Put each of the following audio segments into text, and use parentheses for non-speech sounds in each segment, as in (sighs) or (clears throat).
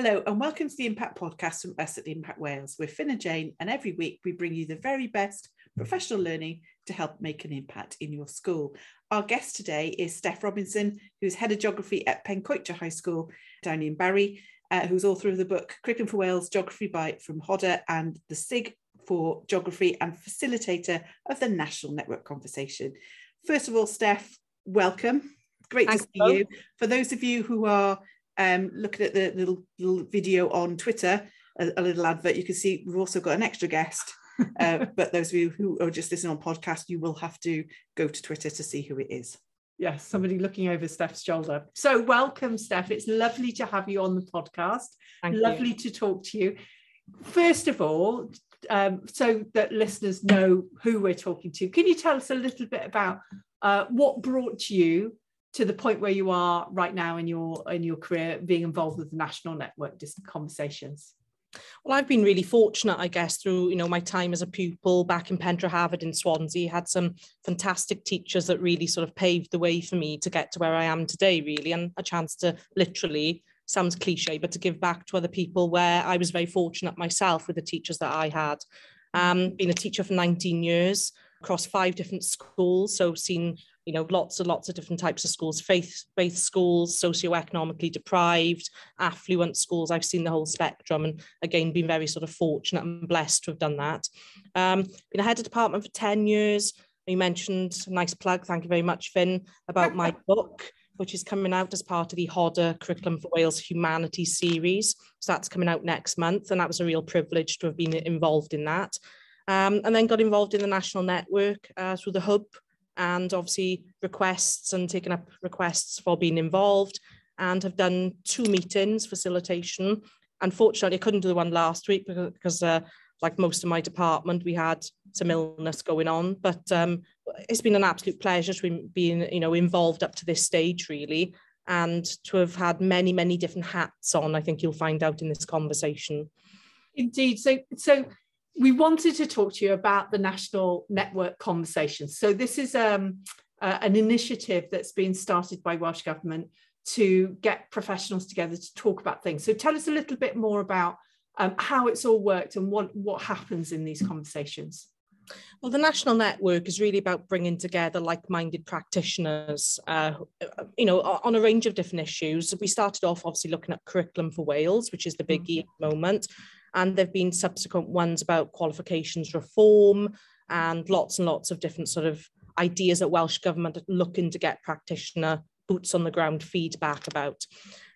Hello, and welcome to the Impact Podcast from us at the Impact Wales. We're Fin and Jane, and every week we bring you the very best professional learning to help make an impact in your school. Our guest today is Steph Robinson, who's Head of Geography at Pencoedtre High School down in Barry, uh, who's author of the book Curriculum for Wales Geography Bite from Hodder and the SIG for Geography and facilitator of the National Network Conversation. First of all, Steph, welcome. Great Thanks to see you. For those of you who are um, looking at the little, little video on Twitter, a, a, little advert, you can see we've also got an extra guest. (laughs) Uh, but those of you who are just listening on podcast, you will have to go to Twitter to see who it is. Yes, somebody looking over Steph's shoulder. So, welcome, Steph. It's lovely to have you on the podcast. Thank lovely you. to talk to you. First of all, um, so that listeners know who we're talking to, can you tell us a little bit about uh, what brought you to the point where you are right now in your in your career being involved with the national network just conversations well, I've been really fortunate, I guess, through you know my time as a pupil back in Pentra in Swansea. Had some fantastic teachers that really sort of paved the way for me to get to where I am today, really, and a chance to literally sounds cliche, but to give back to other people where I was very fortunate myself with the teachers that I had. Um, been a teacher for 19 years across five different schools, so seen you know, lots and lots of different types of schools, faith-based schools, socioeconomically deprived, affluent schools. I've seen the whole spectrum and again, been very sort of fortunate and blessed to have done that. Um, been a head of department for 10 years. You mentioned, nice plug, thank you very much, Fin, about my (laughs) book, which is coming out as part of the Hodder Curriculum for Wales Humanities series. So that's coming out next month. And that was a real privilege to have been involved in that. Um, and then got involved in the national network uh, through the hub and obviously requests and taken up requests for being involved and have done two meetings facilitation. Unfortunately, I couldn't do the one last week because, uh, like most of my department, we had some illness going on. But um, it's been an absolute pleasure to be you know involved up to this stage, really, and to have had many many different hats on. I think you'll find out in this conversation. Indeed. So so we wanted to talk to you about the national network conversations. So this is um, uh, an initiative that's been started by Welsh Government to get professionals together to talk about things. So tell us a little bit more about um, how it's all worked and what, what happens in these conversations. Well, the national network is really about bringing together like-minded practitioners, uh, you know, on a range of different issues. We started off obviously looking at curriculum for Wales, which is the biggie mm. at the moment and there have been subsequent ones about qualifications reform and lots and lots of different sort of ideas that Welsh Government are looking to get practitioner boots on the ground feedback about.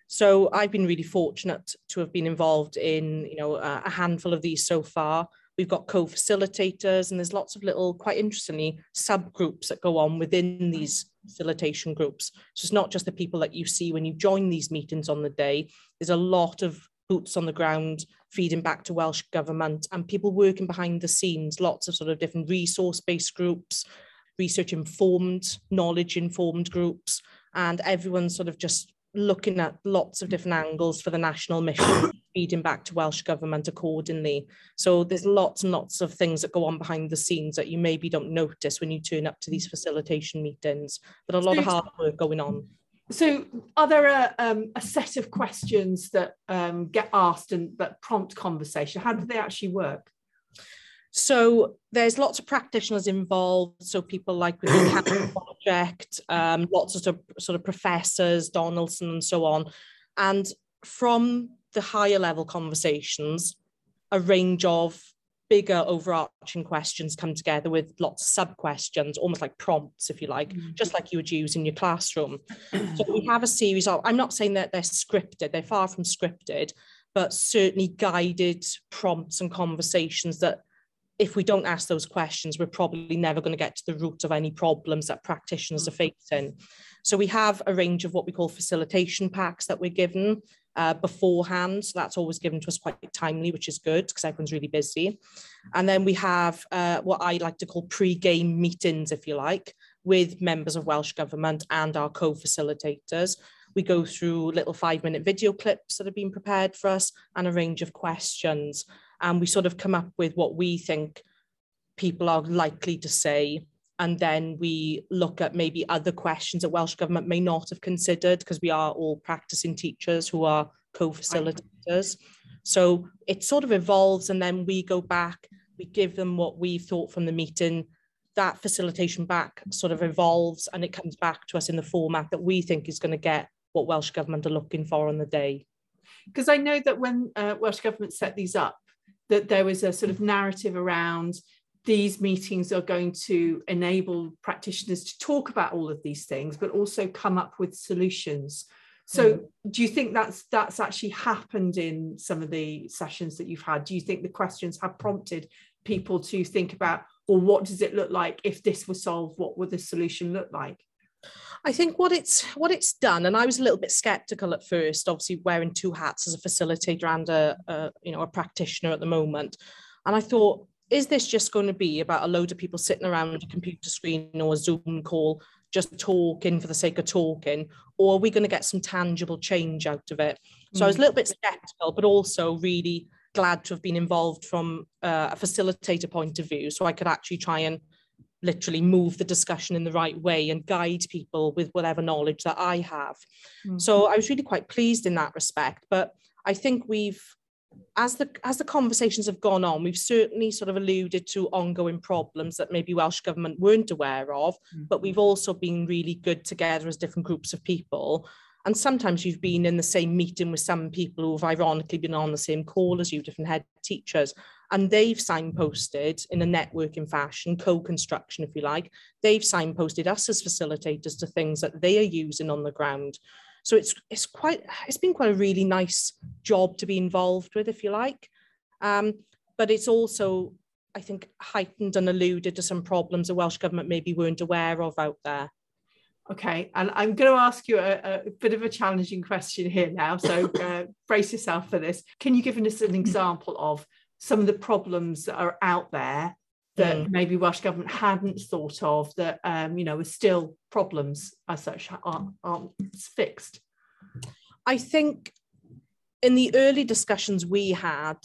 So I've been really fortunate to have been involved in, you know, a handful of these so far. We've got co-facilitators and there's lots of little, quite interestingly, subgroups that go on within these facilitation groups. So it's not just the people that you see when you join these meetings on the day. There's a lot of boots on the ground, feeding back to Welsh Government, and people working behind the scenes, lots of sort of different resource-based groups, research informed, knowledge informed groups, and everyone sort of just looking at lots of different angles for the national mission, (coughs) feeding back to Welsh Government accordingly. So there's lots and lots of things that go on behind the scenes that you maybe don't notice when you turn up to these facilitation meetings, but a lot of hard work going on so are there a, um, a set of questions that um, get asked and that prompt conversation? How do they actually work? So there's lots of practitioners involved. So people like with the Camau project um, lots of sort of professors donaldson and so on. And from the higher level conversations a range of bigger overarching questions come together with lots of sub questions, almost like prompts, if you like, mm-hmm. just like you would use in your classroom. (clears throat) so we have a series of, I'm not saying that they're scripted, they're far from scripted, but certainly guided prompts and conversations that if we don't ask those questions, we're probably never going to get to the root of any problems that practitioners are mm. facing. So we have a range of what we call facilitation packs that we're given uh, beforehand. So that's always given to us quite timely, which is good because everyone's really busy. And then we have uh, what I like to call pre-game meetings, if you like, with members of Welsh Government and our co-facilitators. We go through little five minute video clips that have been prepared for us and a range of questions. And we sort of come up with what we think people are likely to say and then we look at maybe other questions that Welsh Government may not have considered because we are all practicing teachers who are co-facilitators. So it sort of evolves and then we go back, we give them what we thought from the meeting, that facilitation back sort of evolves and it comes back to us in the format that we think is going to get what Welsh Government are looking for on the day. Because I know that when uh, Welsh Government set these up, that there was a sort of narrative around these meetings are going to enable practitioners to talk about all of these things, but also come up with solutions. So, mm. do you think that's that's actually happened in some of the sessions that you've had? Do you think the questions have prompted people to think about, or what does it look like if this was solved? What would the solution look like? I think what it's what it's done, and I was a little bit skeptical at first, obviously wearing two hats as a facilitator and a, a you know a practitioner at the moment, and I thought, is this just going to be about a load of people sitting around a computer screen or a Zoom call, just talking for the sake of talking, or are we going to get some tangible change out of it? So mm. I was a mm. little bit skeptical, but also really glad to have been involved from uh, a facilitator point of view, so I could actually try and literally move the discussion in the right way and guide people with whatever knowledge that I have. Mm-hmm. So I was really quite pleased in that respect. But I think we've as the as the conversations have gone on, we've certainly sort of alluded to ongoing problems that maybe Welsh government weren't aware of, mm-hmm. but we've also been really good together as different groups of people. And sometimes you've been in the same meeting with some people who've ironically been on the same call as you, different head teachers and they've signposted in a networking fashion, co-construction, if you like, they've signposted us as facilitators to things that they are using on the ground. So it's it's quite it's been quite a really nice job to be involved with, if you like. Um, but it's also, I think, heightened and alluded to some problems the Welsh government maybe weren't aware of out there. Okay, and I'm going to ask you a, a bit of a challenging question here now. So (laughs) uh, brace yourself for this. Can you give us an example of some of the problems that are out there that mm. maybe Welsh Government hadn't thought of that um, you know are still problems as such aren't, aren't fixed? I think in the early discussions we had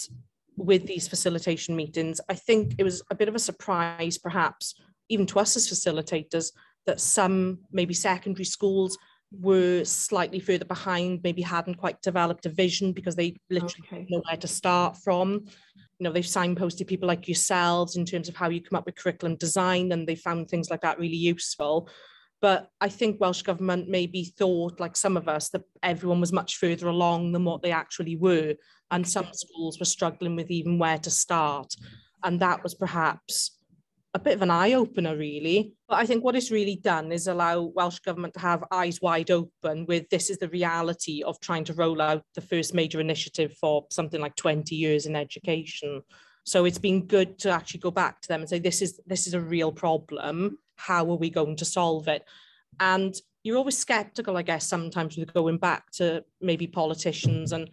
with these facilitation meetings, I think it was a bit of a surprise, perhaps even to us as facilitators, that some maybe secondary schools were slightly further behind, maybe hadn't quite developed a vision because they literally okay. know where to start from you know they've signposted people like yourselves in terms of how you come up with curriculum design and they found things like that really useful. But i think welsh government maybe thought like some of us that everyone was much further along than what they actually were and some schools were struggling with even where to start. And that was perhaps a bit of an eye opener, really. But I think what it's really done is allow Welsh Government to have eyes wide open with this is the reality of trying to roll out the first major initiative for something like 20 years in education. So it's been good to actually go back to them and say, this is this is a real problem. How are we going to solve it? And you're always skeptical, I guess, sometimes with going back to maybe politicians and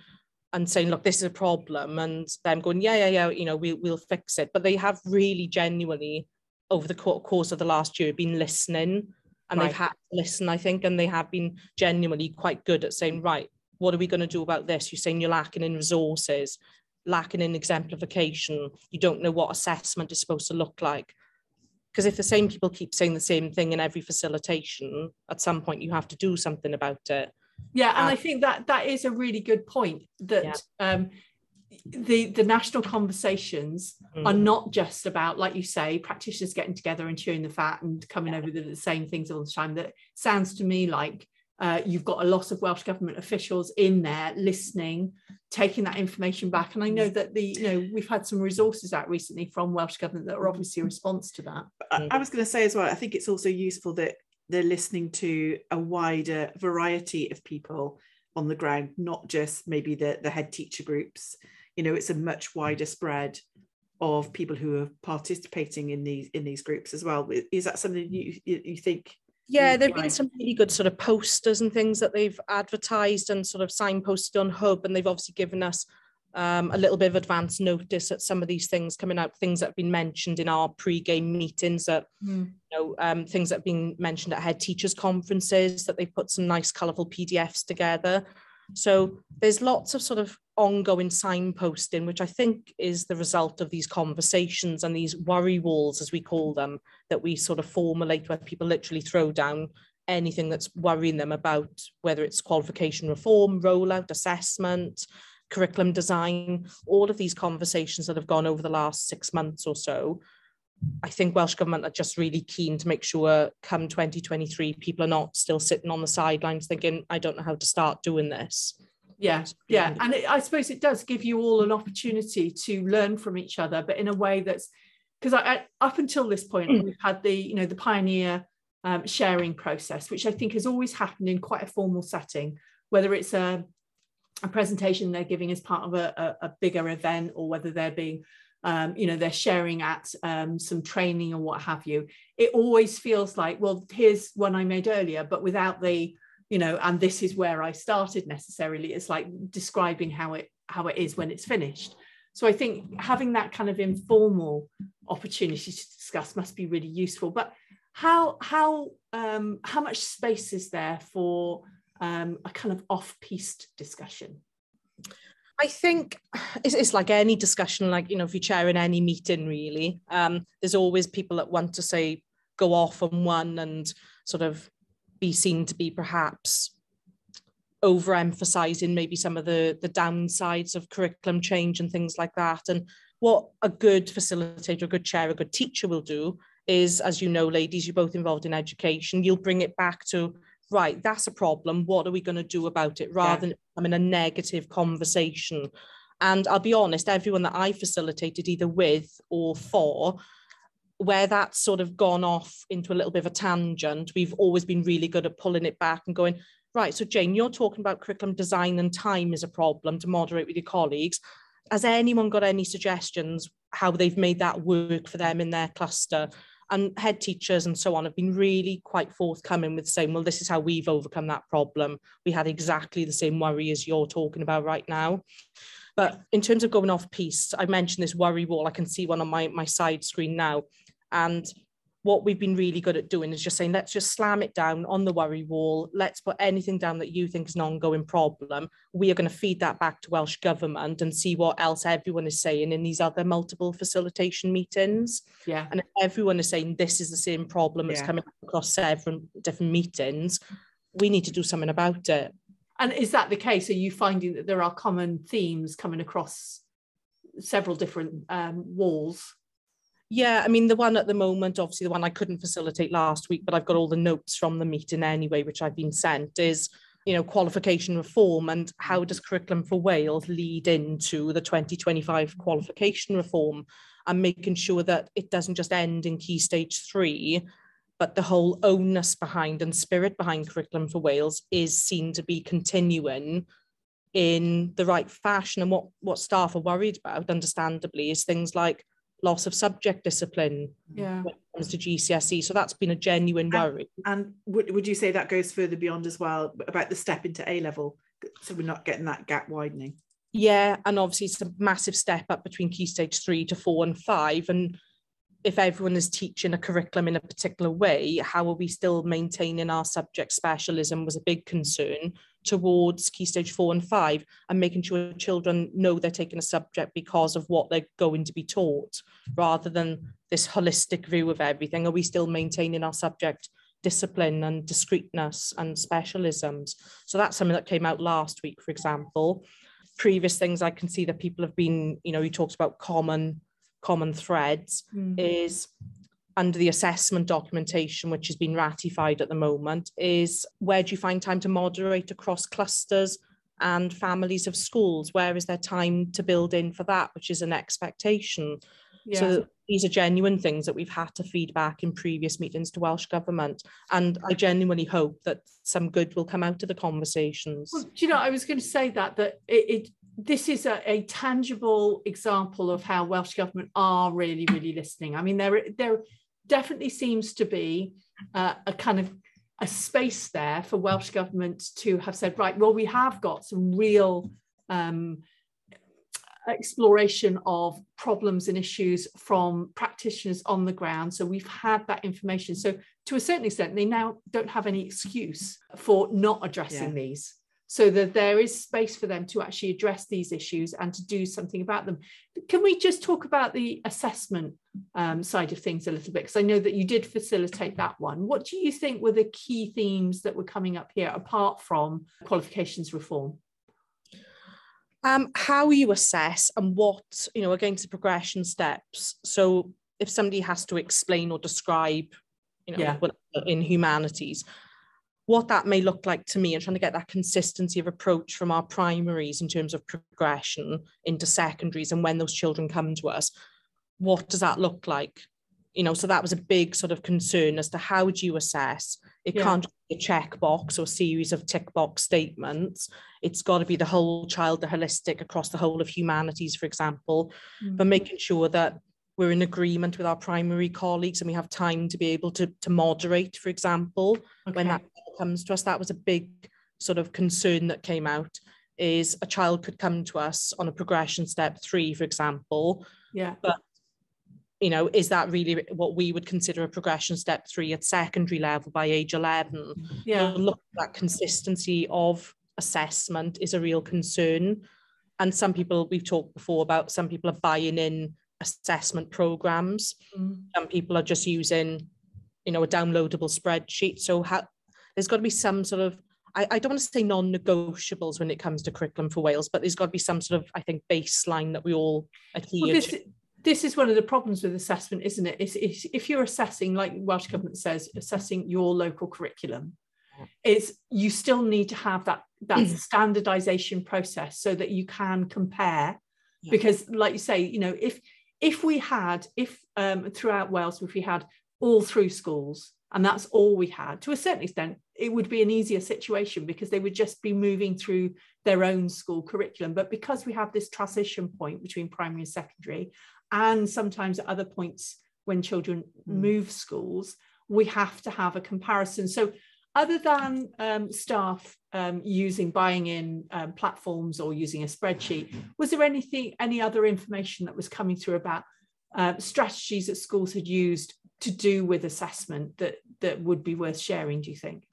and saying, look, this is a problem, and them going, yeah, yeah, yeah, you know, we'll we'll fix it. But they have really genuinely over the course of the last year have been listening and right. they've had to listen, I think, and they have been genuinely quite good at saying, right, what are we going to do about this? You're saying you're lacking in resources, lacking in exemplification. You don't know what assessment is supposed to look like. Because if the same people keep saying the same thing in every facilitation, at some point you have to do something about it. Yeah, and um, I think that that is a really good point that yeah. um, the the national conversations mm. are not just about like you say practitioners getting together and chewing the fat and coming yeah. over the, the, same things all the time that sounds to me like uh, you've got a lot of welsh government officials in there listening taking that information back and i know that the you know we've had some resources out recently from welsh government that are obviously a response to that i, I was going to say as well i think it's also useful that they're listening to a wider variety of people on the ground not just maybe the the head teacher groups you know it's a much wider spread of people who are participating in these in these groups as well is that something you you think yeah there have been some really good sort of posters and things that they've advertised and sort of signposted on hub and they've obviously given us um, a little bit of advance notice at some of these things coming out, things that have been mentioned in our pre-game meetings, that mm. you know, um, things that have been mentioned at head teachers conferences, that they put some nice colourful PDFs together. So there's lots of sort of ongoing signposting, which I think is the result of these conversations and these worry walls, as we call them, that we sort of formulate where people literally throw down anything that's worrying them about whether it's qualification reform, rollout, assessment, curriculum design, all of these conversations that have gone over the last six months or so. I think Welsh Government are just really keen to make sure come 2023, people are not still sitting on the sidelines thinking, I don't know how to start doing this. Yeah, yeah. And it, I suppose it does give you all an opportunity to learn from each other, but in a way that's because up until this point, mm. we've had the, you know, the pioneer um, sharing process, which I think has always happened in quite a formal setting, whether it's a, a presentation they're giving as part of a, a, a bigger event or whether they're being, um, you know, they're sharing at um, some training or what have you. It always feels like, well, here's one I made earlier, but without the, you know, and this is where I started necessarily. It's like describing how it how it is when it's finished. So I think having that kind of informal opportunity to discuss must be really useful. But how how um, how much space is there for um, a kind of off-piste discussion? I think (sighs) it's, it's, like any discussion, like you know, if you're chairing any meeting, really, um, there's always people that want to say go off on one and sort of be seen to be perhaps overemphasizing maybe some of the the downsides of curriculum change and things like that. And what a good facilitator, a good chair, a good teacher will do is, as you know, ladies, you're both involved in education, you'll bring it back to, right, that's a problem. What are we going to do about it? Rather yeah. than having a negative conversation. And I'll be honest, everyone that I facilitated either with or for, where that's sort of gone off into a little bit of a tangent, we've always been really good at pulling it back and going, right, so Jane, you're talking about curriculum design and time is a problem to moderate with your colleagues. Has anyone got any suggestions how they've made that work for them in their cluster? And head teachers and so on have been really quite forthcoming with saying, well, this is how we've overcome that problem. We had exactly the same worry as you're talking about right now. But in terms of going off piece, I mentioned this worry wall. I can see one on my, my side screen now. And what we've been really good at doing is just saying, let's just slam it down on the worry wall. Let's put anything down that you think is an ongoing problem. We are going to feed that back to Welsh Government and see what else everyone is saying in these other multiple facilitation meetings. Yeah. And everyone is saying this is the same problem that's yeah. coming across several different meetings. We need to do something about it. And is that the case? Are you finding that there are common themes coming across several different um, walls? Yeah, I mean, the one at the moment, obviously, the one I couldn't facilitate last week, but I've got all the notes from the meeting anyway, which I've been sent, is you know, qualification reform and how does curriculum for Wales lead into the 2025 qualification reform and making sure that it doesn't just end in key stage three, but the whole onus behind and spirit behind curriculum for Wales is seen to be continuing in the right fashion. And what, what staff are worried about, understandably, is things like loss of subject discipline yeah. when it comes to GCSE. So that's been a genuine worry. And, and would, would you say that goes further beyond as well about the step into A level? So we're not getting that gap widening. Yeah, and obviously it's a massive step up between key stage three to four and five. And if everyone is teaching a curriculum in a particular way, how are we still maintaining our subject specialism was a big concern towards key stage four and five and making sure children know they're taking a subject because of what they're going to be taught rather than this holistic view of everything. Are we still maintaining our subject discipline and discreteness and specialisms? So that's something that came out last week, for example. Previous things I can see that people have been, you know, you talked about common common threads mm. is under the assessment documentation, which has been ratified at the moment, is where do you find time to moderate across clusters and families of schools? Where is there time to build in for that, which is an expectation? Yeah. So these are genuine things that we've had to feed back in previous meetings to Welsh Government. And I genuinely hope that some good will come out of the conversations. Well, do you know, I was going to say that, that it, it this is a, a, tangible example of how Welsh Government are really, really listening. I mean, there, there definitely seems to be uh, a kind of a space there for Welsh Government to have said, right, well, we have got some real um, exploration of problems and issues from practitioners on the ground. So we've had that information. So to a certain extent, they now don't have any excuse for not addressing yeah. these. So that there is space for them to actually address these issues and to do something about them. Can we just talk about the assessment um, side of things a little bit? Because I know that you did facilitate that one. What do you think were the key themes that were coming up here apart from qualifications reform? Um, how you assess and what, you know, against the progression steps. So if somebody has to explain or describe, you know, yeah. in humanities, what that may look like to me and trying to get that consistency of approach from our primaries in terms of progression into secondaries and when those children come to us what does that look like you know so that was a big sort of concern as to how do you assess it yeah. can't be a checkbox or series of tick box statements it's got to be the whole child the holistic across the whole of humanities for example mm-hmm. but making sure that we're in agreement with our primary colleagues and we have time to be able to, to moderate for example okay. when that comes to us that was a big sort of concern that came out is a child could come to us on a progression step three for example. Yeah. But you know is that really what we would consider a progression step three at secondary level by age 11 yeah. Look at that consistency of assessment is a real concern. And some people we've talked before about some people are buying in assessment programs. Mm. some people are just using you know a downloadable spreadsheet. So how there's got to be some sort of I, I don't want to say non-negotiables when it comes to curriculum for Wales, but there's got to be some sort of, I think, baseline that we all adhere well, this, to. This is one of the problems with assessment, isn't it? Is if you're assessing, like Welsh Government says, assessing your local curriculum, is you still need to have that that mm. standardization process so that you can compare. Yeah. Because, like you say, you know, if if we had, if um, throughout Wales, if we had all through schools, and that's all we had, to a certain extent, it would be an easier situation because they would just be moving through their own school curriculum. But because we have this transition point between primary and secondary, and sometimes at other points when children mm. move schools, we have to have a comparison. So, other than um, staff um, using buying in um, platforms or using a spreadsheet, was there anything, any other information that was coming through about uh, strategies that schools had used to do with assessment that that would be worth sharing do you think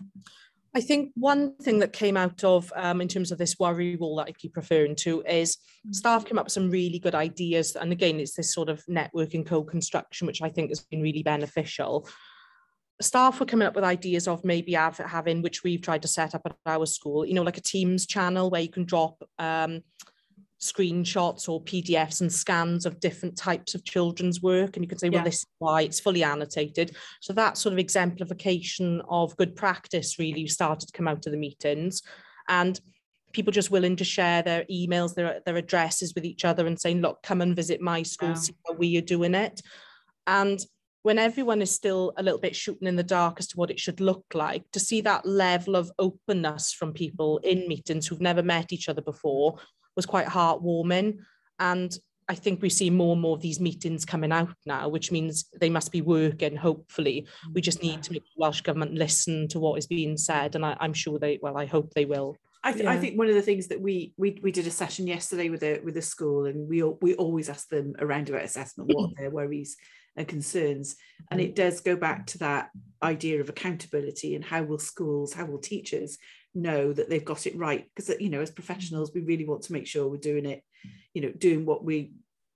I think one thing that came out of um, in terms of this worry wall that I keep referring to is mm. staff came up with some really good ideas. And again, it's this sort of networking co-construction, which I think has been really beneficial. Staff were coming up with ideas of maybe having, which we've tried to set up at our school, you know, like a Teams channel where you can drop um, screenshots or PDFs and scans of different types of children's work. And you can say, well, yeah. this is why it's fully annotated. So that sort of exemplification of good practice really started to come out of the meetings. And people just willing to share their emails, their, their addresses with each other and saying, look, come and visit my school, see how we are doing it. And when everyone is still a little bit shooting in the dark as to what it should look like, to see that level of openness from people in meetings who've never met each other before was quite heartwarming. And I think we see more and more of these meetings coming out now, which means they must be working, hopefully. We just need to make the Welsh Government listen to what is being said. And I, am sure they, well, I hope they will. I, th- yeah. I, think one of the things that we, we we did a session yesterday with a with a school and we we always ask them around about assessment what (clears throat) their worries and concerns and it does go back to that idea of accountability and how will schools how will teachers know that they've got it right because you know as mm-hmm. professionals we really want to make sure we're doing it you know doing what we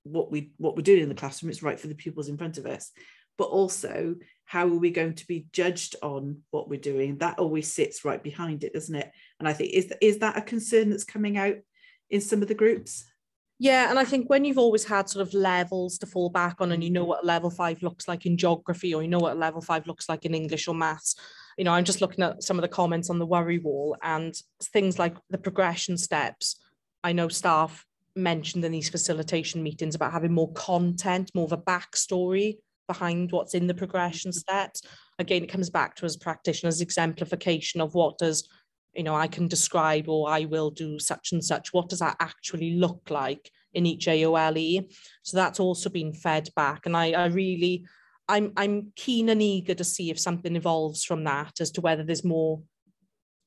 what we what we're doing in the classroom is right for the pupils in front of us. But also how are we going to be judged on what we're doing? That always sits right behind it doesn't it? And i think is is that a concern that's coming out in some of the groups? Yeah, and I think when you've always had sort of levels to fall back on, and you know what level five looks like in geography, or you know what level five looks like in English or maths, you know, I'm just looking at some of the comments on the worry wall and things like the progression steps. I know staff mentioned in these facilitation meetings about having more content, more of a backstory behind what's in the progression mm-hmm. steps. Again, it comes back to as practitioners exemplification of what does, you know, I can describe or I will do such and such. What does that actually look like in each AOLE? So that's also been fed back. And I, I really I'm I'm keen and eager to see if something evolves from that as to whether there's more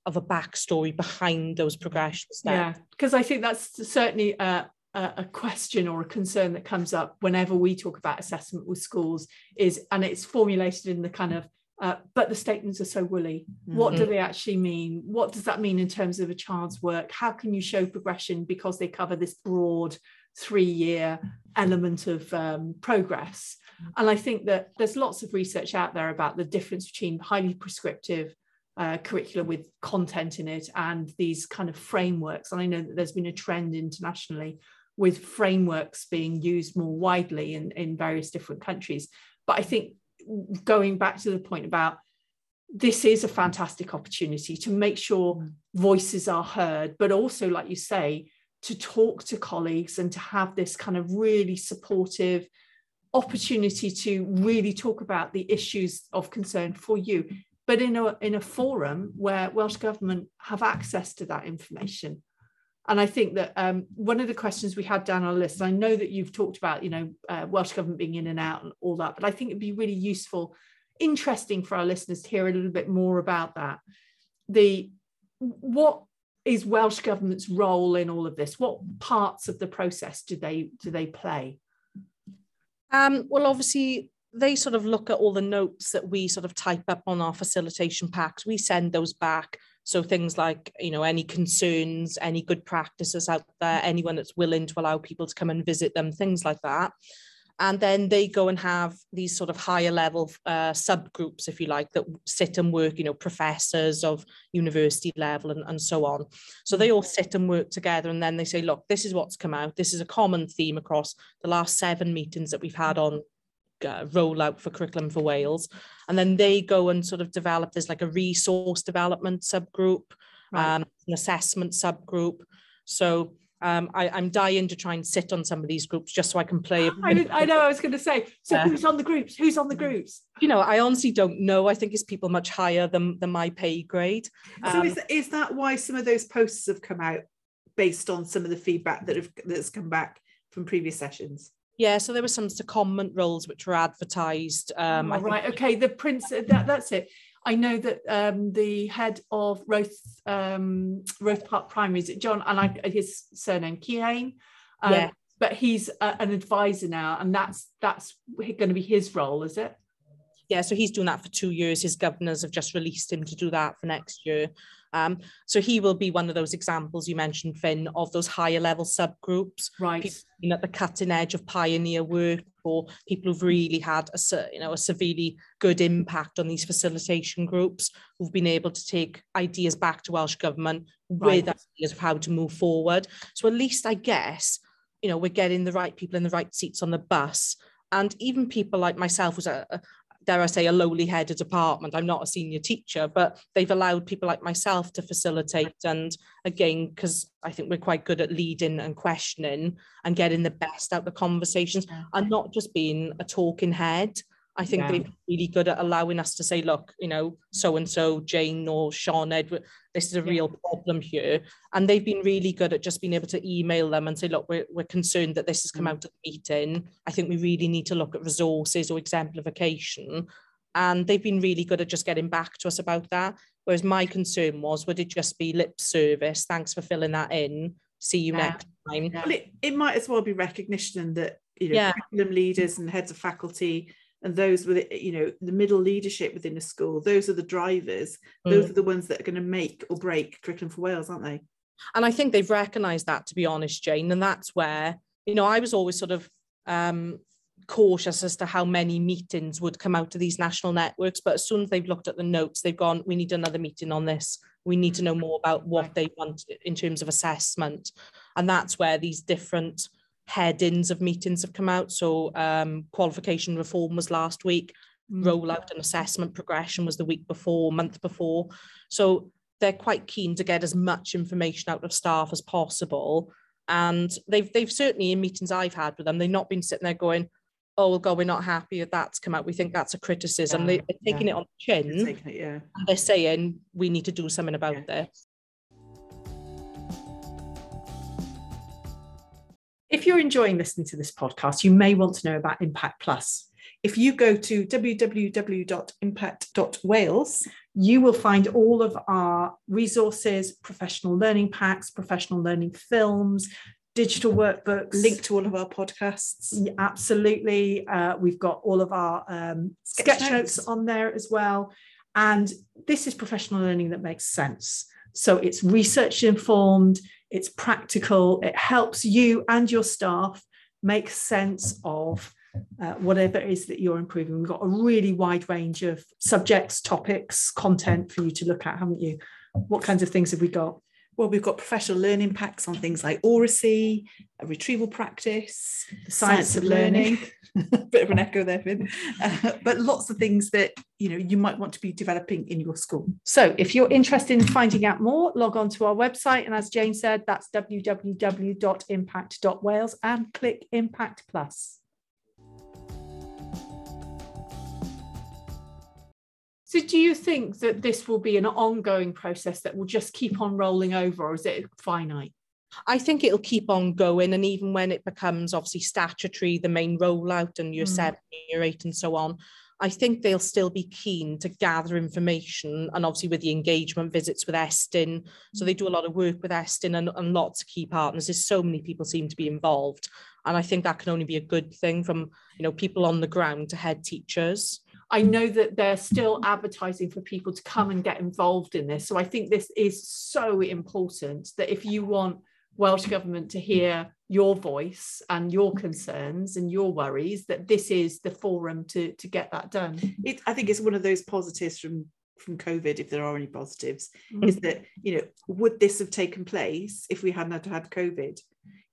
of a backstory behind those progressions. Yeah, because I think that's certainly a, a question or a concern that comes up whenever we talk about assessment with schools is, and it's formulated in the kind of uh, but the statements are so woolly. Mm-hmm. What do mm-hmm. they actually mean? What does that mean in terms of a child's work? How can you show progression because they cover this broad three year element of um, progress? And I think that there's lots of research out there about the difference between highly prescriptive uh, curriculum with content in it and these kind of frameworks. And I know that there's been a trend internationally with frameworks being used more widely in, in various different countries. But I think going back to the point about this is a fantastic opportunity to make sure mm. voices are heard, but also, like you say, to talk to colleagues and to have this kind of really supportive opportunity to really talk about the issues of concern for you, but in a in a forum where Welsh Government have access to that information. And I think that um, one of the questions we had down our list, I know that you've talked about, you know, uh, Welsh Government being in and out and all that, but I think it'd be really useful, interesting for our listeners to hear a little bit more about that. The what is Welsh Government's role in all of this? What parts of the process do they do they play? Um, well, obviously, they sort of look at all the notes that we sort of type up on our facilitation packs. We send those back. So things like, you know, any concerns, any good practices out there, anyone that's willing to allow people to come and visit them, things like that. And then they go and have these sort of higher level uh, subgroups, if you like, that sit and work, you know, professors of university level and, and so on. So they all sit and work together and then they say, look, this is what's come out. This is a common theme across the last seven meetings that we've had on uh, rollout for curriculum for Wales. And then they go and sort of develop, there's like a resource development subgroup, right. um, an assessment subgroup. So um, I, am dying to try and sit on some of these groups just so I can play. I, I know I was going to say. So uh, who's on the groups? Who's on the groups? You know, I honestly don't know. I think it's people much higher than than my pay grade. Um, so is, is that why some of those posts have come out based on some of the feedback that have that's come back from previous sessions? Yeah, so there were some secondment roles which were advertised. Um, oh, right, okay. The prince that, that's it. I know that um, the head of Roth, um, Roath Park Primary is it John and I his surname Keane. Um, yeah. But he's a, an advisor now, and that's that's going to be his role, is it? Yeah, so he's doing that for two years. His governors have just released him to do that for next year. Um, so he will be one of those examples you mentioned, Fin, of those higher level subgroups. Right. People at the cutting edge of pioneer work or people who've really had a, you know, a severely good impact on these facilitation groups who've been able to take ideas back to Welsh Government right. with ideas of how to move forward. So at least I guess, you know, we're getting the right people in the right seats on the bus and even people like myself who's a, dare I say, a lowly headed department. I'm not a senior teacher, but they've allowed people like myself to facilitate. And again, because I think we're quite good at leading and questioning and getting the best out of the conversations and not just being a talking head. I think yeah. they're really good at allowing us to say, look, you know, so and so, Jane or Sean Edward, this is a yeah. real problem here. And they've been really good at just being able to email them and say, look, we're, we're concerned that this has come mm. out of the meeting. I think we really need to look at resources or exemplification. And they've been really good at just getting back to us about that. Whereas my concern was, would it just be lip service? Thanks for filling that in. See you yeah. next time. Well, it, it might as well be recognition that you know yeah. curriculum leaders and heads of faculty and those with you know the middle leadership within a school those are the drivers. Mm. those are the ones that are going to make or break curriculum for wales aren't they? And i think they've recognized that to be honest jane and that's where you know i was always sort of um, cautious as to how many meetings would come out of these national networks but as soon as they've looked at the notes they've gone we need another meeting on this. We need to know more about what they want in terms of assessment. And that's where these different headings of meetings have come out. So um, qualification reform was last week, mm. rollout and assessment progression was the week before, month before. So they're quite keen to get as much information out of staff as possible. And they've they've certainly in meetings I've had with them, they've not been sitting there going, oh God, we're not happy that that's come out. We think that's a criticism. Yeah, they, are taking yeah. it on the chin. They're, it, yeah. they're saying we need to do something about yeah. this. If you're enjoying listening to this podcast, you may want to know about Impact Plus. If you go to www.impact.wales, you will find all of our resources, professional learning packs, professional learning films, digital workbooks. Link to all of our podcasts. Yeah, absolutely. Uh, we've got all of our um, sketch, sketch notes. notes on there as well. And this is professional learning that makes sense. So it's research informed, it's practical, it helps you and your staff make sense of uh, whatever it is that you're improving. We've got a really wide range of subjects, topics, content for you to look at, haven't you? What kinds of things have we got? Well, we've got professional learning packs on things like oracy, a retrieval practice, the science, science of learning. learning. (laughs) Bit of an echo there, Fin. Uh, but lots of things that you know you might want to be developing in your school. So, if you're interested in finding out more, log on to our website, and as Jane said, that's www.impact.wales and click Impact Plus. So, do you think that this will be an ongoing process that will just keep on rolling over, or is it finite? I think it'll keep on going, and even when it becomes obviously statutory, the main rollout, and year mm. seven, year eight, and so on, I think they'll still be keen to gather information, and obviously with the engagement visits with Estyn, so they do a lot of work with Estyn and, and lots of key partners. There's so many people seem to be involved, and I think that can only be a good thing from you know people on the ground to head teachers. I know that they're still advertising for people to come and get involved in this. So I think this is so important that if you want Welsh Government to hear your voice and your concerns and your worries, that this is the forum to, to get that done. It, I think it's one of those positives from from COVID, if there are any positives, mm-hmm. is that you know would this have taken place if we hadn't had COVID?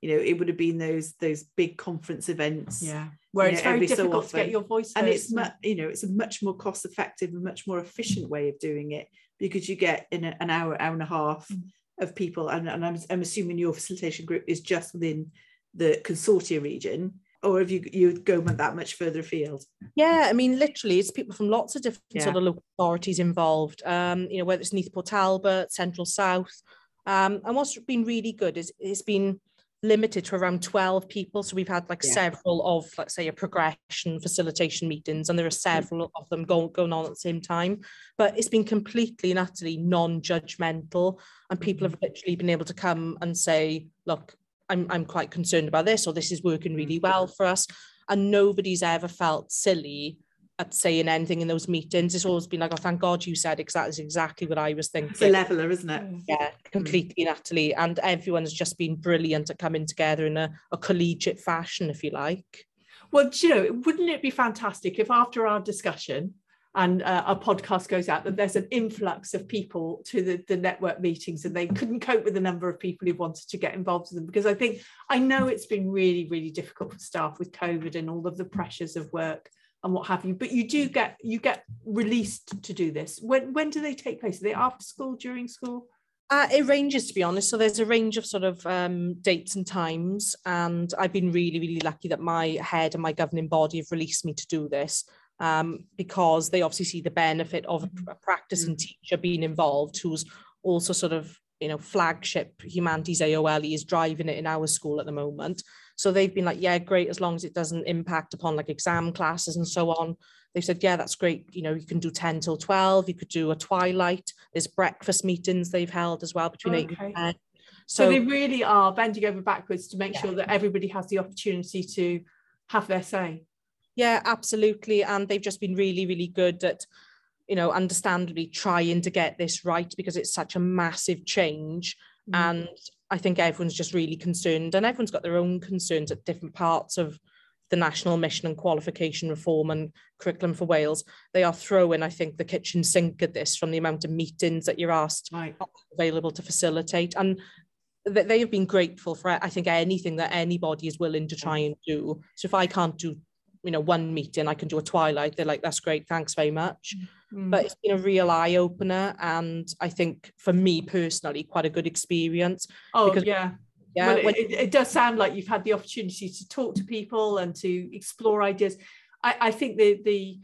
You know, it would have been those those big conference events. Yeah where it's know, very difficult so to get your voice and it's mu- you know it's a much more cost effective and much more efficient way of doing it because you get in a, an hour hour and a half mm. of people and, and I'm, I'm assuming your facilitation group is just within the consortia region or if you you go that much further afield? Yeah i mean literally it's people from lots of different yeah. sort of local authorities involved. Um you know whether it's neath port talbot central south. Um and what's been really good is it's been limited to around 12 people. So we've had like yeah. several of, let's say, a progression facilitation meetings, and there are mm. several of them go, going on at the same time. But it's been completely and utterly non judgmental. And people have mm-hmm. literally been able to come and say, look, I'm, I'm quite concerned about this, or this is working really mm-hmm. well for us. And nobody's ever felt silly at saying anything in those meetings. It's always been like, oh, thank God you said exactly exactly what I was thinking. It's a leveler, isn't it? Yeah, completely, Natalie. And everyone's just been brilliant at coming together in a, a collegiate fashion, if you like. Well, you know, wouldn't it be fantastic if after our discussion and uh, our podcast goes out that there's an influx of people to the, the network meetings and they couldn't cope with the number of people who wanted to get involved in them because i think i know it's been really really difficult for staff with covid and all of the pressures of work and what have you but you do get you get released to do this. When when do they take place? Are they after school during school? Uh, it ranges to be honest. So there's a range of sort of um, dates and times and i've been really really lucky that my head and my governing body have released me to do this um, because they obviously see the benefit of a, practicing mm. teacher being involved who's also sort of you know flagship humanities aole is driving it in our school at the moment so they've been like, yeah, great, as long as it doesn't impact upon like exam classes and so on. They said, yeah, that's great. You know, you can do 10 till 12, you could do a twilight. There's breakfast meetings they've held as well between okay. 8 and 10. So, so, they really are bending over backwards to make yeah. sure that everybody has the opportunity to have their say. Yeah, absolutely. And they've just been really, really good at, you know, understandably trying to get this right because it's such a massive change. Mm. And I think everyone's just really concerned, and everyone's got their own concerns at different parts of the national mission and qualification reform and curriculum for Wales. They are throwing, I think, the kitchen sink at this from the amount of meetings that you're asked right. available to facilitate. And they have been grateful for, I think, anything that anybody is willing to try and do. So if I can't do, you know, one meeting, I can do a twilight. They're like, that's great, thanks very much. Mm. But it's been a real eye opener, and I think for me personally, quite a good experience. Oh because, yeah, yeah. Well, when, it, it, does sound like you've had the opportunity to talk to people and to explore ideas. I, I think the the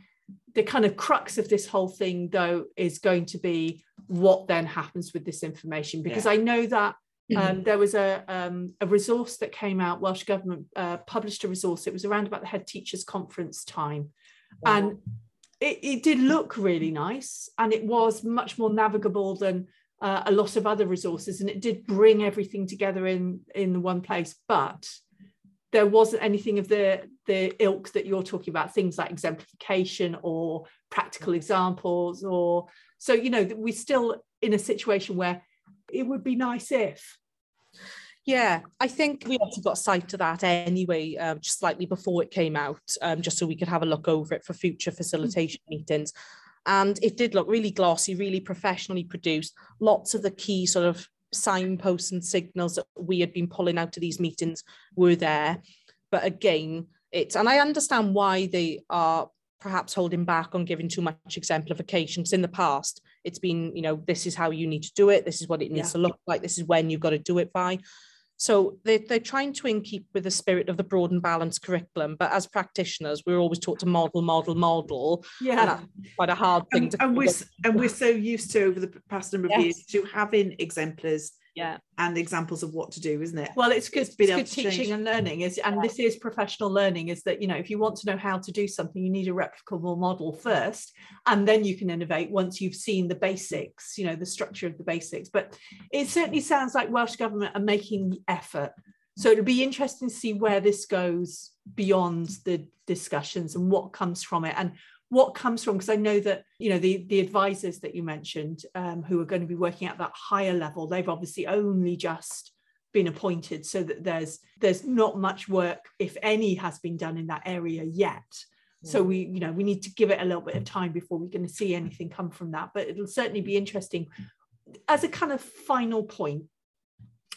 the kind of crux of this whole thing, though, is going to be what then happens with this information, because yeah. I know that. Um, there was a, um, a resource that came out, Welsh Government uh, published a resource. It was around about the head teachers conference time. Wow. And it, it did look really nice and it was much more navigable than uh, a lot of other resources and it did bring everything together in in the one place but there wasn't anything of the the ilk that you're talking about things like exemplification or practical examples or so you know we're still in a situation where it would be nice if yeah, I think we also got sight to that anyway, um, just slightly before it came out, um, just so we could have a look over it for future facilitation mm-hmm. meetings. And it did look really glossy, really professionally produced. Lots of the key sort of signposts and signals that we had been pulling out of these meetings were there. But again, it's, and I understand why they are perhaps holding back on giving too much exemplification. Because in the past, it's been, you know, this is how you need to do it. This is what it needs yeah. to look like. This is when you've got to do it by. So they, they're trying to in keep with the spirit of the broad and balanced curriculum. But as practitioners, we're always taught to model, model, model. Yeah. quite a hard thing and, to and we're, and we're so used to over the past number of yes. years to having exemplars yeah. And examples of what to do isn't it? Well it's good, it's good teaching change. and learning is and yeah. this is professional learning is that you know if you want to know how to do something you need a replicable model first and then you can innovate once you've seen the basics you know the structure of the basics. But it certainly sounds like welsh government are making the effort. So it'll be interesting to see where this goes beyond the discussions and what comes from it. And what comes from because i know that you know the the advisors that you mentioned um, who are going to be working at that higher level they've obviously only just been appointed so that there's there's not much work if any has been done in that area yet. So mm. we you know we need to give it a little bit of mm. time before we're going to see anything come from that but it'll certainly be mm. interesting. As a kind of final point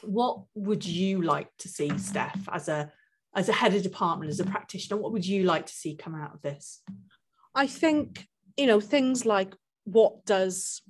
what would you like to see steph as a as a head of department as a practitioner what would you like to see come out of this I think, you know, things like what does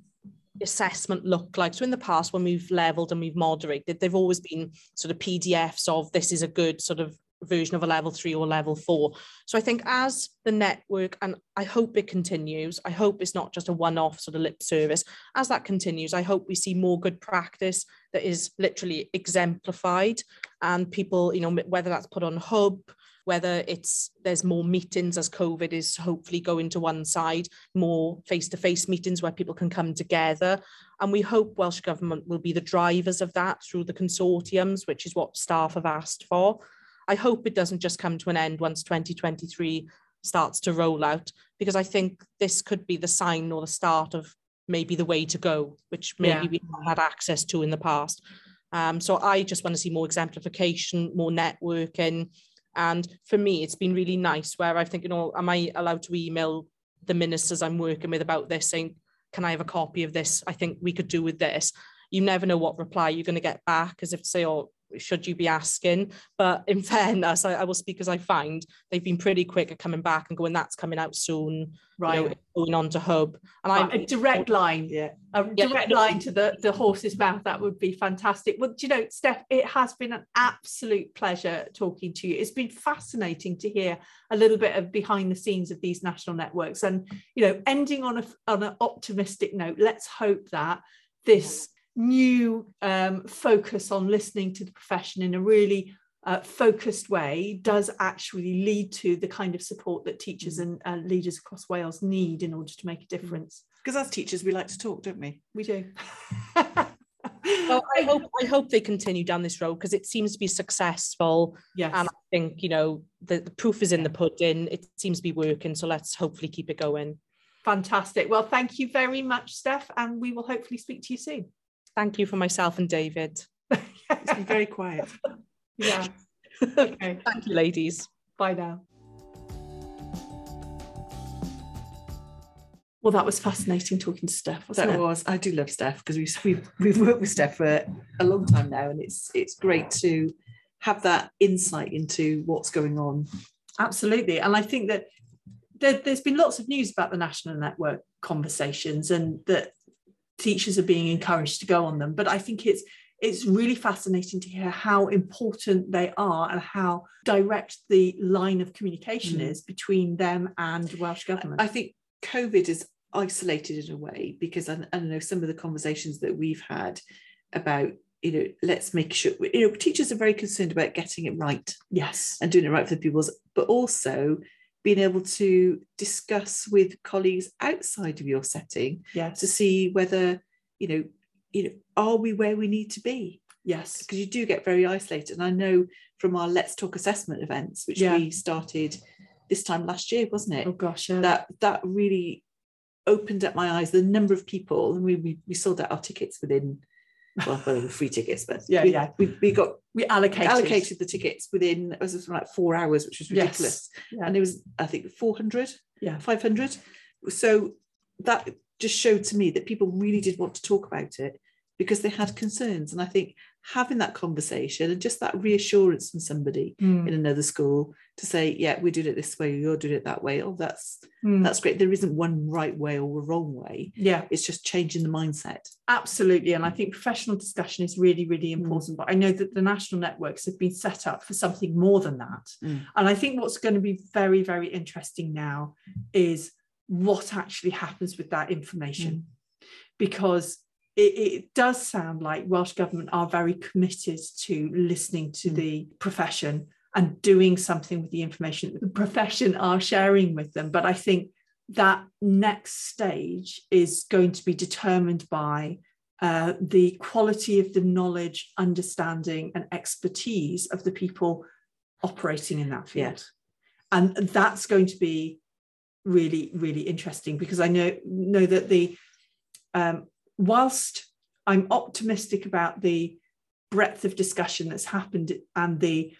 assessment look like? So in the past, when we've leveled and we've moderated, they've always been sort of PDFs of this is a good sort of version of a level three or level four. So I think as the network, and I hope it continues, I hope it's not just a one-off sort of lip service. As that continues, I hope we see more good practice that is literally exemplified and people, you know, whether that's put on hub, whether it's there's more meetings as COVID is hopefully going to one side, more face-to-face meetings where people can come together. And we hope Welsh Government will be the drivers of that through the consortiums, which is what staff have asked for. I hope it doesn't just come to an end once 2023 starts to roll out, because I think this could be the sign or the start of maybe the way to go, which maybe yeah. we haven't had access to in the past. Um, so I just want to see more exemplification, more networking, and for me, it's been really nice where I think, you oh, know, am I allowed to email the ministers I'm working with about this saying, can I have a copy of this? I think we could do with this. You never know what reply you're going to get back as if to say, oh, should you be asking? But in (laughs) fairness, I, I, will speak as I find they've been pretty quick at coming back and going, that's coming out soon, right? You know, going on to Hub. And right, I a direct line, yeah, a direct yeah. line to the, the horse's mouth. That would be fantastic. Well, you know, Steph, it has been an absolute pleasure talking to you. It's been fascinating to hear a little bit of behind the scenes of these national networks, and you know, ending on a on an optimistic note. Let's hope that this new um, focus on listening to the profession in a really uh, focused way does actually lead to the kind of support that teachers and uh, leaders across Wales need in order to make a difference. Because as teachers, we like to talk, don't we? We do. (laughs) well, I hope I hope they continue down this road because it seems to be successful. Yes. And I think, you know, the, the proof is in the pudding. It seems to be working. So let's hopefully keep it going. Fantastic. Well, thank you very much, Steph, and we will hopefully speak to you soon. Thank you for myself and David. it's been very quiet. (laughs) Yeah. Okay. Thank you, ladies. Bye now. Well, that was fascinating talking to Steph. that it? was. I do love Steph because we've, we've we've worked with Steph for a long time now, and it's it's great to have that insight into what's going on. Absolutely, and I think that there, has been lots of news about the national network conversations, and that teachers are being encouraged to go on them. But I think it's it's really fascinating to hear how important they are and how direct the line of communication mm. is between them and Welsh Government. I think COVID is isolated in a way because I, I don't know some of the conversations that we've had about you know let's make sure you know teachers are very concerned about getting it right yes and doing it right for the pupils but also being able to discuss with colleagues outside of your setting yes. to see whether you know you know, are we where we need to be? Yes. Because you do get very isolated. And I know from our Let's Talk assessment events, which Yeah. we started this time last year, wasn't it? Oh gosh, yeah. That that really opened up my eyes. The number of people, and we we, we sold out our tickets within well, well, free tickets, but Yeah, we, yeah. we, we got we allocated. allocated the tickets within it was something like four hours, which was Yes. ridiculous. Yeah. And it was, I think, 400, Yeah. 500. So that just showed to me that people really did want to talk about it because they had concerns. And I think having that conversation and just that reassurance from somebody Mm, in another school to say, yeah, we're doing it this way, you're doing it that way. Oh, that's mm. that's great. There isn't one right way or a wrong way. yeah. It's just changing the mindset. Absolutely. And I think professional discussion is really, really Mm. important. But I know that the national networks have been set up for something more than that. Mm. And I think what's going to be very, very interesting now is what actually happens with that information. Because it, it does sound like Welsh Government are very committed to listening to Mm. the profession and doing something with the information that the profession are sharing with them. But I think that next stage is going to be determined by uh, the quality of the knowledge, understanding, and expertise of the people operating in that Yeah. field. And that's going to be really, really interesting because I know know that the um, whilst I'm optimistic about the breadth of discussion that's happened and the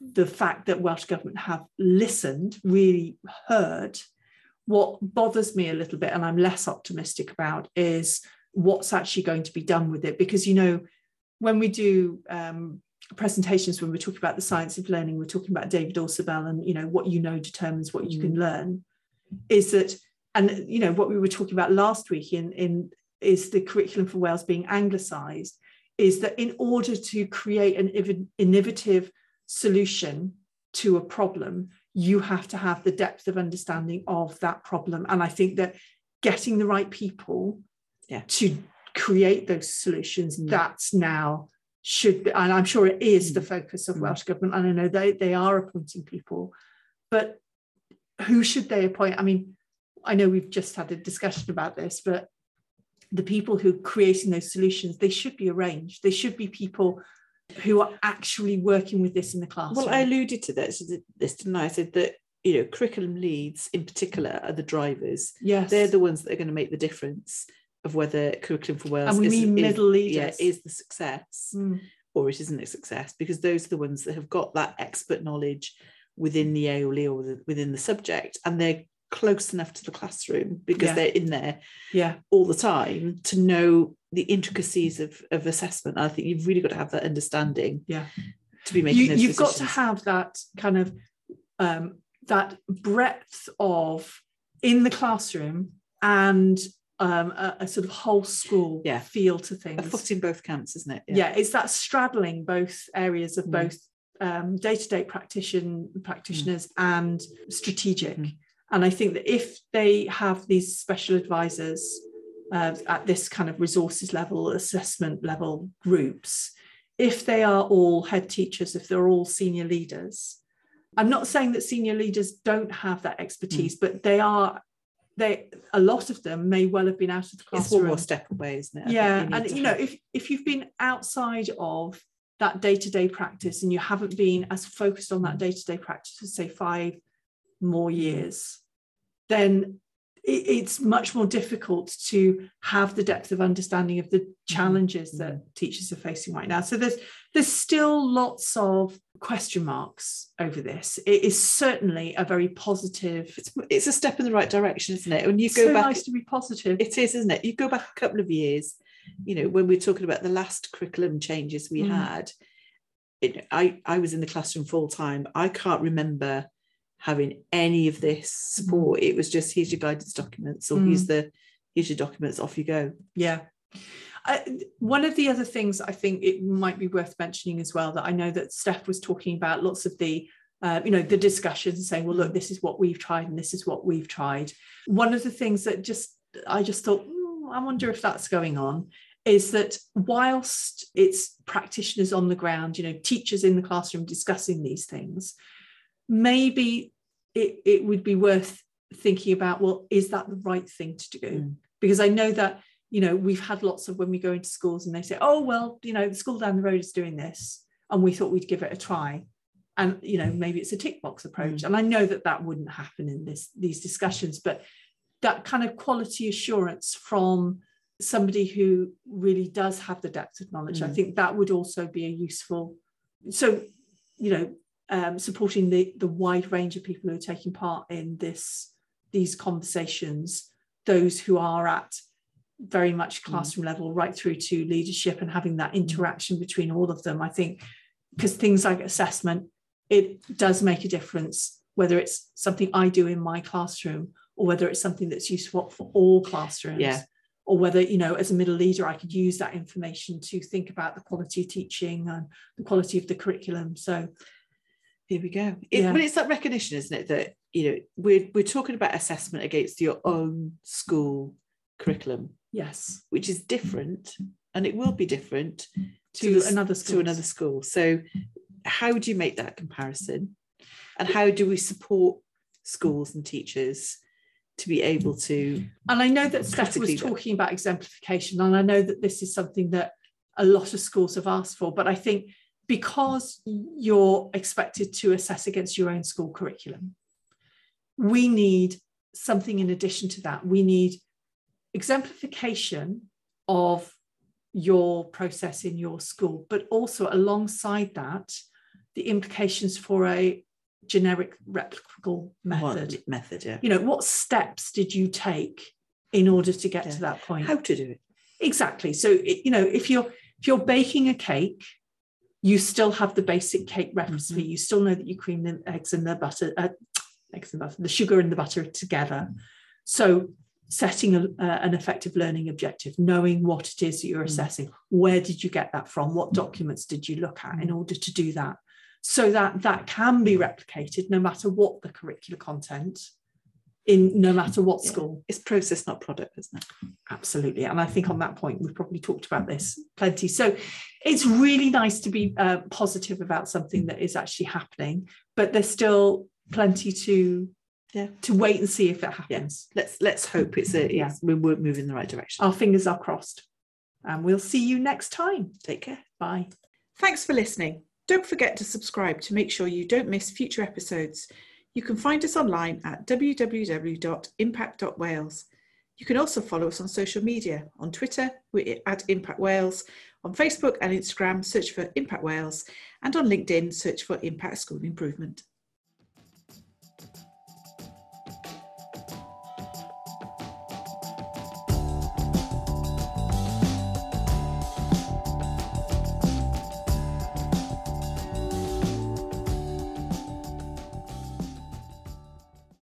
the fact that Welsh Government have listened, really heard, what bothers me a little bit and I'm less optimistic about is what's actually going to be done with it. Because, you know, when we do um, presentations, when we're talking about the science of learning, we're talking about David Ausubel and, you know, what you know determines what you can learn, is that, and, you know, what we were talking about last week in, in is the curriculum for Wales being anglicised, is that in order to create an innovative solution to a problem, you have to have the depth of understanding of that problem. And I think that getting the right people Yeah. to create those solutions, Mm. that's now should be, and I'm sure it is the Mm. focus of Mm. Welsh Government. And I know they, they are appointing people, but who should they appoint? I mean, I know we've just had a discussion about this, but the people who are creating those solutions, they should be arranged. They should be people who are actually working with this in the classroom. Well, I alluded to this, this didn't I? I said that you know curriculum leads in particular are the drivers. yes, They're the ones that are going to make the difference of whether curriculum for Wales and we is, mean is- middle yeah, leaders. is the success Mm, or it isn't a success because those are the ones that have got that expert knowledge within the AOLE or the, within the subject and they're close enough to the classroom because Yeah. they're in there yeah, all the time to know the intricacies of, of assessment. I think you've really got to have that understanding Yeah. to be making you, you've got to have that kind of um, that breadth of in the classroom and um, a, a sort of whole school Yeah. feel to things. a foot in both camps, isn't it? yeah. it's that straddling both areas of Mm. both um, day-to-day practition practitioners and strategic Mm. And i think that if they have these special advisors uh, at this kind of resources level assessment level groups if they are all head teachers if they're all senior leaders i'm not saying that senior leaders don't have that expertise but they are they a lot of them may well have been out of the classroom. It's one more step away, isn't it? Yeah need and you know have- if if you've been outside of that day-to-day practice and you haven't been as focused on that day-to-day practice for say five more years then it, it's much more difficult to have the depth of understanding of the challenges that teachers are facing right now so there's there's still lots of question marks over this it is certainly a very positive it's, it's a step in the right direction, isn't it? When you go so back, nice to be positive it is, isn't it? You go back a couple of years, you know, when we're talking about the last curriculum changes we Mm. had, it, I, I was in the classroom full time. I can't remember having any of this support. It was just here's your guidance documents or here's the here's your documents, off you go. Yeah. I, one of the other things I think it might be worth mentioning as well that I know that Steph was talking about lots of the uh, you know the discussions saying well look this is what we've tried and this is what we've tried one of the things that just I just thought "Hmm, I wonder if that's going on is that whilst it's practitioners on the ground you know teachers in the classroom discussing these things maybe it, it would be worth thinking about well is that the right thing to do Mm. because I know that you know, we've had lots of when we go into schools and they say, oh, well, you know, the school down the road is doing this. And we thought we'd give it a try. And, you know, maybe it's a tick box approach. Mm. And I know that that wouldn't happen in this these discussions, but that kind of quality assurance from somebody who really does have the depth of knowledge, mm. I think that would also be a useful. So, you know, um, supporting the the wide range of people who are taking part in this these conversations, those who are at very much mm. classroom mm. level right through to leadership and having that mm. interaction between all of them i think because things like assessment it does make a difference whether it's something i do in my classroom or whether it's something that's useful for all classrooms yeah. or whether you know as a middle leader i could use that information to think about the quality of teaching and the quality of the curriculum so here we go it, yeah. but it's that recognition isn't it that you know we're, we're talking about assessment against your own school curriculum Yes. Which is different and it will be different to, to another school. To another school. So how do you make that comparison? And how do we support schools and teachers to be able to and I know that Steph was talking about exemplification, and I know that this is something that a lot of schools have asked for, but I think because you're expected to assess against your own school curriculum, we need something in addition to that. We need exemplification of your process in your school, but also alongside that, the implications for a generic replicable method. What method, yeah. You know, what steps did you take in order to get yeah. to that point? How to do it. Exactly. So, you know, if you're if you're baking a cake, you still have the basic cake recipe. Mm-hmm. You still know that you cream the eggs and the butter, uh, eggs and butter, the sugar and the butter together. Mm-hmm. So setting a, uh, an effective learning objective, knowing what it is that you're mm. assessing, where did you get that from, what documents did you look at in mm. order to do that, so that that can be replicated no matter what the curricular content in no matter what school. It's process, not product, isn't it? Absolutely. And I think on that point, we've probably talked about this plenty. So it's really nice to be uh, positive about something that is actually happening, but there's still plenty to yeah. to wait and see if it happens. Yeah. let's let's hope it's a yeah. we are moving in the right direction. Our fingers are crossed. And we'll see you next time. Take care. Bye. Thanks for listening. Don't forget to subscribe to make sure you don't miss future episodes you can find us online at www.impact.wales you can also follow us on social media. On twitter at impact wales. On facebook and instagram search for impact wales. And on linkedin search for impact school improvement